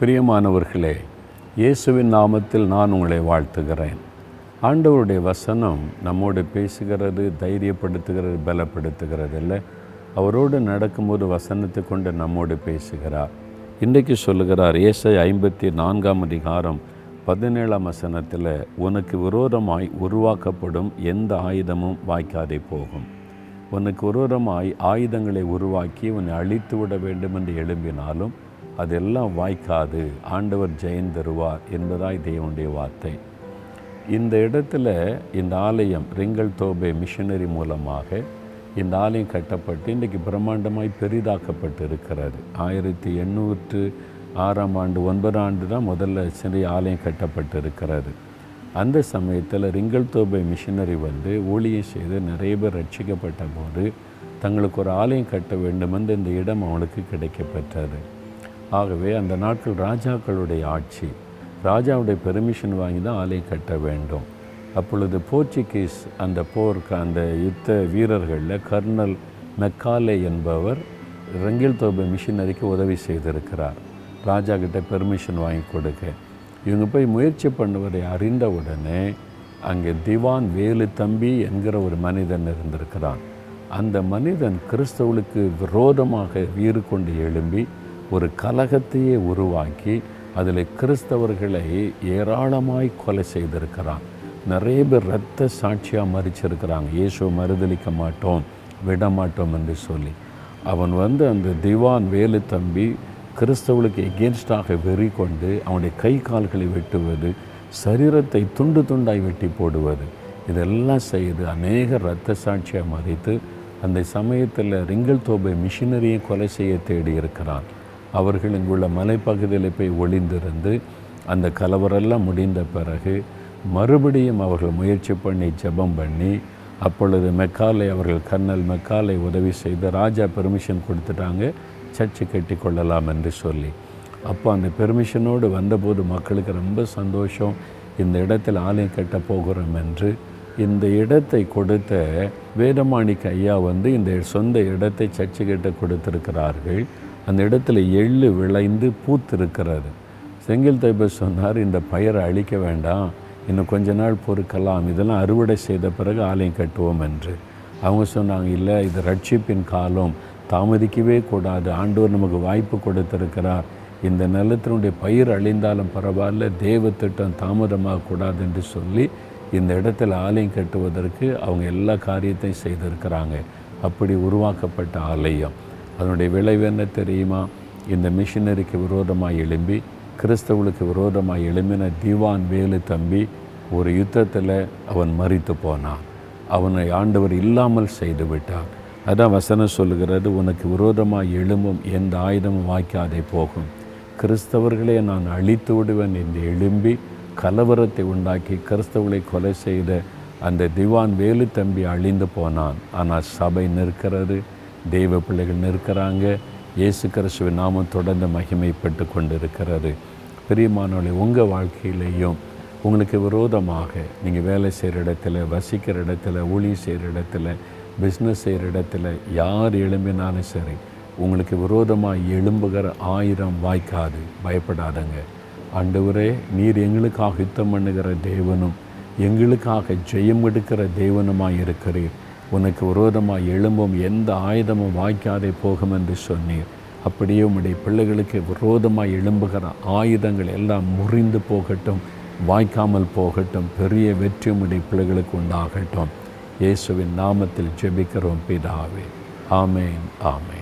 பிரியமானவர்களே இயேசுவின் நாமத்தில் நான் உங்களை வாழ்த்துகிறேன். ஆண்டவருடைய வசனம் நம்மோடு பேசுகிறது தைரியப்படுத்துகிறது பலப்படுத்துகிறது இல்லை அவரோடு நடக்கும்போது வசனத்தை கொண்டு நம்மோடு பேசுகிறார். இன்றைக்கு சொல்லுகிறார் இயேசை ஐம்பத்தி நான்காம் அதிகாரம் பதினேழாம் வசனத்தில் உனக்கு விரோதமாய் உருவாக்கப்படும் எந்த ஆயுதமும் வாய்க்காதே போகும். உனக்கு விரோதமாய் ஆயுதங்களை உருவாக்கி உன்னை அழித்து விட வேண்டும் என்று எழும்பினாலும் அதெல்லாம் வாய்க்காது. ஆண்டவர் ஜெயம் தருவார் என்பதாய் தேவனுடைய வார்த்தை. இந்த இடத்துல இந்த ஆலயம் ரிங்கல் தோபே மிஷனரி மூலமாக இந்த ஆலயம் கட்டப்பட்டு இன்றைக்கு பிரம்மாண்டமாய் பெரிதாக்கப்பட்டு இருக்கிறது ஆயிரத்தி எண்ணூற்று ஆறாம் ஆண்டு ஒன்பதாம் ஆண்டு தான் முதல்ல சிறிய ஆலயம் கட்டப்பட்டு இருக்கிறது அந்த சமயத்தில் ரிங்கல் தோபை மிஷினரி வந்து ஊழியம் செய்து நிறைய பேர் ரட்சிக்கப்பட்ட போது தங்களுக்கு ஒரு ஆலயம் கட்ட வேண்டுமென்று இந்த இடம் அவனுக்கு கிடைக்கப்பெற்றது. ஆகவே அந்த நாட்கள் ராஜாக்களுடைய ஆட்சி ராஜாவுடைய பெர்மிஷன் வாங்கி தான் ஆலை கட்ட வேண்டும். அப்பொழுது போர்ச்சுகீஸ் அந்த போருக்கு அந்த யுத்த வீரர்களில் கர்னல் மெக்காலே என்பவர் ரங்கில் தோபை மிஷினரிக்கு உதவி செய்திருக்கிறார். ராஜா கிட்ட பெர்மிஷன் வாங்கி கொடுக்க. இவங்க போய் முயற்சி பண்ணுவதை அறிந்தவுடனே அங்கே திவான் வேலு தம்பி என்கிற ஒரு மனிதன் இருந்திருக்கிறான். அந்த மனிதன் கிறிஸ்தவளுக்கு விரோதமாக வீறு கொண்டு எழும்பி ஒரு கலகத்தையே உருவாக்கி அதில் கிறிஸ்தவர்களை ஏராளமாய் கொலை செய்திருக்கிறான். நிறைய பேர் இரத்த சாட்சியாக மறிச்சிருக்கிறாங்க இயேசுவை மறுதளிக்க மாட்டோம் விட மாட்டோம் என்று சொல்லி. அவன் வந்து அந்த திவான் வேலு தம்பி கிறிஸ்தவளுக்கு எகேன்ஸ்டாக வெறி கொண்டு அவனுடைய கை கால்களை வெட்டுவது சரீரத்தை துண்டு துண்டாய் வெட்டி போடுவது இதெல்லாம் செய்து அநேக இரத்த சாட்சியாக மறித்து அந்த சமயத்தில் ரிங்கல் தோபை மிஷினரியை கொலை செய்ய தேடி இருக்கிறான் அவர்கள் இங்குள்ள மலைப்பகுதியில் போய் ஒளிந்திருந்து அந்த கலவரெல்லாம் முடிந்த பிறகு மறுபடியும் அவர்கள் முயற்சி பண்ணி ஜெபம் பண்ணி அப்பொழுது மெக்காலை அவர்கள் கர்னல் மெக்காலை உதவி செய்து ராஜா பெர்மிஷன் கொடுத்துட்டாங்க. சர்ச்சை கட்டி கொள்ளலாம் என்று சொல்லி. அப்போ அந்த பெர்மிஷனோடு வந்தபோது மக்களுக்கு ரொம்ப சந்தோஷம். இந்த இடத்தில் ஆலயம் கட்ட போகிறோம் என்று. இந்த இடத்தை கொடுத்த வேதமாணிக்க ஐயா வந்து இந்த சொந்த இடத்தை சர்ச்சை கட்ட கொடுத்திருக்கிறார்கள். அந்த இடத்துல எள்ளு விளைந்து பூத்திருக்கிறது. செங்கில் தைப சொன்னார் இந்த பயிரை அழிக்க வேண்டாம். இன்னும் கொஞ்ச நாள் பொறுக்கலாம். இதெல்லாம் அறுவடை செய்த பிறகு ஆலயம் கட்டுவோம் என்று. அவங்க சொன்னாங்க இல்லை இது ரட்சிப்பின் காலம். தாமதிக்கவே கூடாது. ஆண்டோர் நமக்கு வாய்ப்பு கொடுத்திருக்கிறார். இந்த நிலத்தினுடைய பயிர் அழிந்தாலும் பரவாயில்ல. தேவ திட்டம் தாமதமாக கூடாது என்று சொல்லி இந்த இடத்துல ஆலயம் கட்டுவதற்கு அவங்க எல்லா காரியத்தையும் செய்திருக்கிறாங்க. அப்படி உருவாக்கப்பட்ட ஆலயம். அதனுடைய விளைவு என்ன தெரியுமா? இந்த மிஷினரிக்கு விரோதமாக எழும்பி கிறிஸ்தவளுக்கு விரோதமாக எழும்பின தீவான் வேலு தம்பி ஒரு யுத்தத்தில் அவன் மறித்து போனான். அவனை ஆண்டவர் இல்லாமல் செய்து விட்டார். அதான் வசனம் சொல்லுகிறது உனக்கு விரோதமாக எழும்பும் எந்த ஆயுதமும் வாய்க்காதே போகும். கிறிஸ்தவர்களை நான் அழித்து விடுவேன் என்று எழும்பி கலவரத்தை உண்டாக்கி கிறிஸ்தவர்களை கொலை செய்த அந்த திவான் வேலு தம்பி அழிந்து போனான். ஆனால் சபை நிற்கிறது. தெய்வ பிள்ளைகள் நிற்கிறாங்க. இயேசு கிறிஸ்துவின் நாமம் தொடர்ந்து மகிமைப்பட்டு கொண்டிருக்கிறது. பிரியமானவளை உங்கள் வாழ்க்கையிலையும் உங்களுக்கு விரோதமாக நீங்கள் வேலை செய்கிற இடத்துல வசிக்கிற இடத்துல ஊழி செய்கிற இடத்துல பிஸ்னஸ் செய்கிற இடத்துல யார் எழும்பினாலும் சரி உங்களுக்கு விரோதமாக எழும்புகிற ஆயிரம் வாய்க்காது. பயப்படாதங்க. ஆண்டவரே நீர் எங்களுக்காக யுத்தம் பண்ணுகிற தேவனும் எங்களுக்காக ஜெயம் எடுக்கிற தேவனுமாய் இருக்கிறீர். உனக்கு விரோதமாக எழும்பும் எந்த ஆயுதமும் வாய்க்காதே போகும் என்று சொன்னீர். அப்படியே உம்முடைய பிள்ளைகளுக்கு விரோதமாக எழும்புகிற ஆயுதங்கள் எல்லாம் முறிந்து போகட்டும் வாய்க்காமல் போகட்டும் பெரிய வெற்றி உம்முடைய பிள்ளைகளுக்கு உண்டாகட்டும். இயேசுவின் நாமத்தில் ஜெபிக்கிறோம் பிதாவே. ஆமேன் ஆமேன்.